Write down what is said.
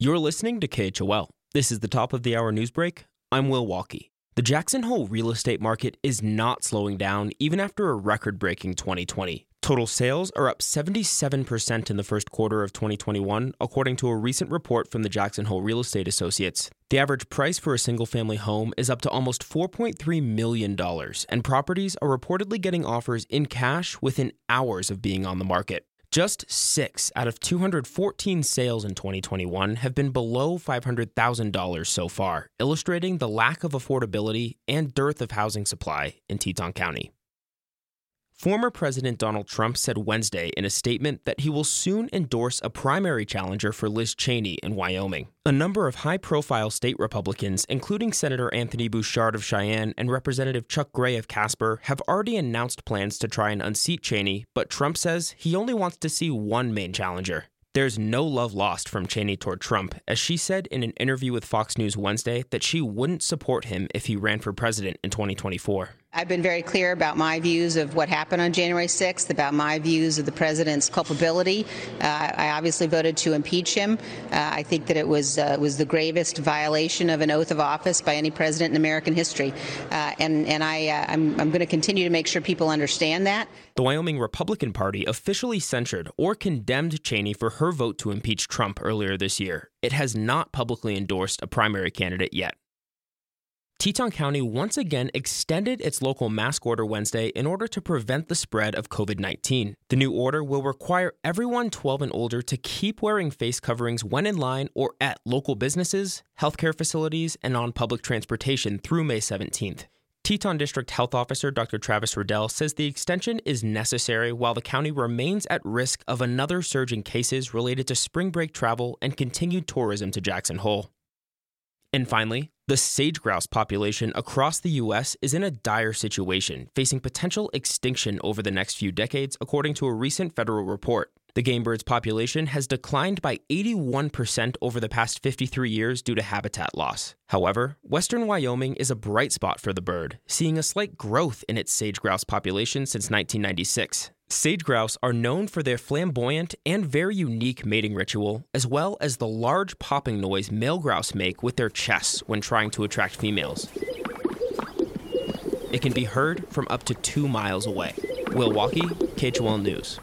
You're listening to KHOL. This is the top of the hour news break. I'm Will Walkey. The Jackson Hole real estate market is not slowing down even after a record breaking 2020. Total sales are up 77% in the first quarter of 2021, according to a recent report from the Jackson Hole Real Estate Associates. The average price for a single family home is up to almost $4.3 million, and properties are reportedly getting offers in cash within hours of being on the market. Just six out of 214 sales in 2021 have been below $500,000 so far, illustrating the lack of affordability and dearth of housing supply in Teton County. Former President Donald Trump said Wednesday in a statement that he will soon endorse a primary challenger for Liz Cheney in Wyoming. A number of high profile state Republicans, including Senator Anthony Bouchard of Cheyenne and Representative Chuck Gray of Casper, have already announced plans to try and unseat Cheney, but Trump says he only wants to see one main challenger. There's no love lost from Cheney toward Trump, as she said in an interview with Fox News Wednesday that she wouldn't support him if he ran for president in 2024. I've been very clear about my views of what happened on January 6th, about my views of the president's culpability. Uh, I obviously voted to impeach him. Uh, I think that it was uh, was the gravest violation of an oath of office by any president in American history, uh, and and I uh, I'm, I'm going to continue to make sure people understand that. The Wyoming Republican Party officially censured or condemned Cheney for her vote to impeach Trump earlier this year. It has not publicly endorsed a primary candidate yet. Teton County once again extended its local mask order Wednesday in order to prevent the spread of COVID 19. The new order will require everyone 12 and older to keep wearing face coverings when in line or at local businesses, healthcare facilities, and on public transportation through May 17th. Teton District Health Officer Dr. Travis Riddell says the extension is necessary while the county remains at risk of another surge in cases related to spring break travel and continued tourism to Jackson Hole. And finally, the sage grouse population across the U.S. is in a dire situation, facing potential extinction over the next few decades, according to a recent federal report. The game bird's population has declined by 81% over the past 53 years due to habitat loss. However, western Wyoming is a bright spot for the bird, seeing a slight growth in its sage grouse population since 1996. Sage grouse are known for their flamboyant and very unique mating ritual, as well as the large popping noise male grouse make with their chests when trying to attract females. It can be heard from up to two miles away. Will Walkey, KHOL News.